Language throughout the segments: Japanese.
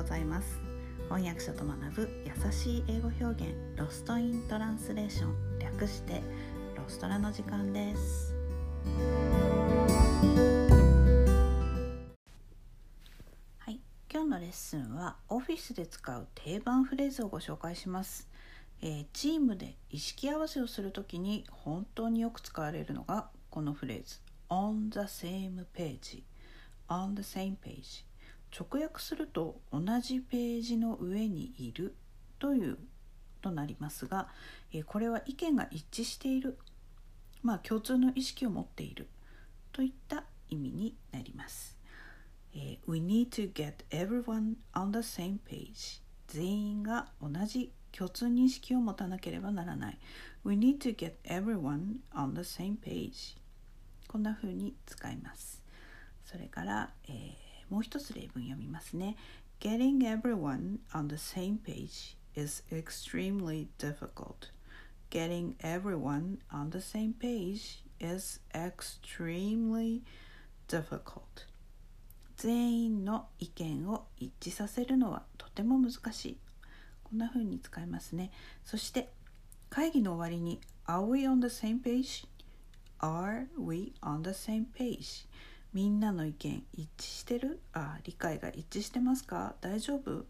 ございます。翻訳者と学ぶ優しい英語表現ロストイントランスレーション。略してロストラの時間です。はい。今日のレッスンはオフィスで使う定番フレーズをご紹介します、えーチームで意識合わせをするときに本当によく使われるのがこのフレーズ。On the same page on the same page 直訳すると同じページの上にいるというとなりますが、これは意見が一致しているまあ共通の意識を持っているといった意味になります。We need to get everyone on the same page 全員が同じ共通認識を持たなければならない。We need to get everyone on the same page こんな風に使います。それから、えーもう一つ例文読みますね Getting everyone on the same page is extremely difficult Getting everyone on the same page is extremely difficult 全員の意見を一致させるのはとても難しいこんな風に使いますねそして会議の終わりに Are we on the same page? Are we on the same page? みんなの意見一致してる？あ理解が一致してますか？大丈夫？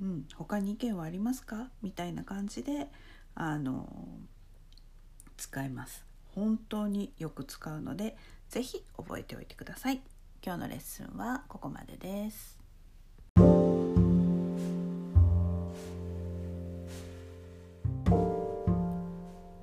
うん、他に意見はありますか？みたいな感じであの使います。本当によく使うのでぜひ覚えておいてください。今日のレッスンはここまでです。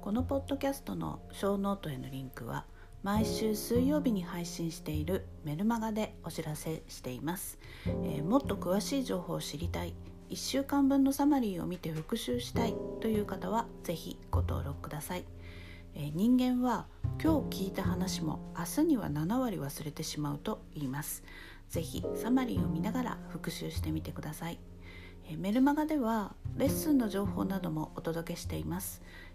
このポッドキャストのショーノートへのリンクは毎週水曜日に配信しているメルマガでお知らせしています、えーもっと詳しい情報を知りたい。1週間分のサマリーを見て復習したい。という方はぜひご登録ください、えー人間は今日聞いた話も明日には7割忘れてしまうと言います。ぜひサマリーを見ながら復習してみてください。えーメルマガではレッスンの情報などもお届けしています。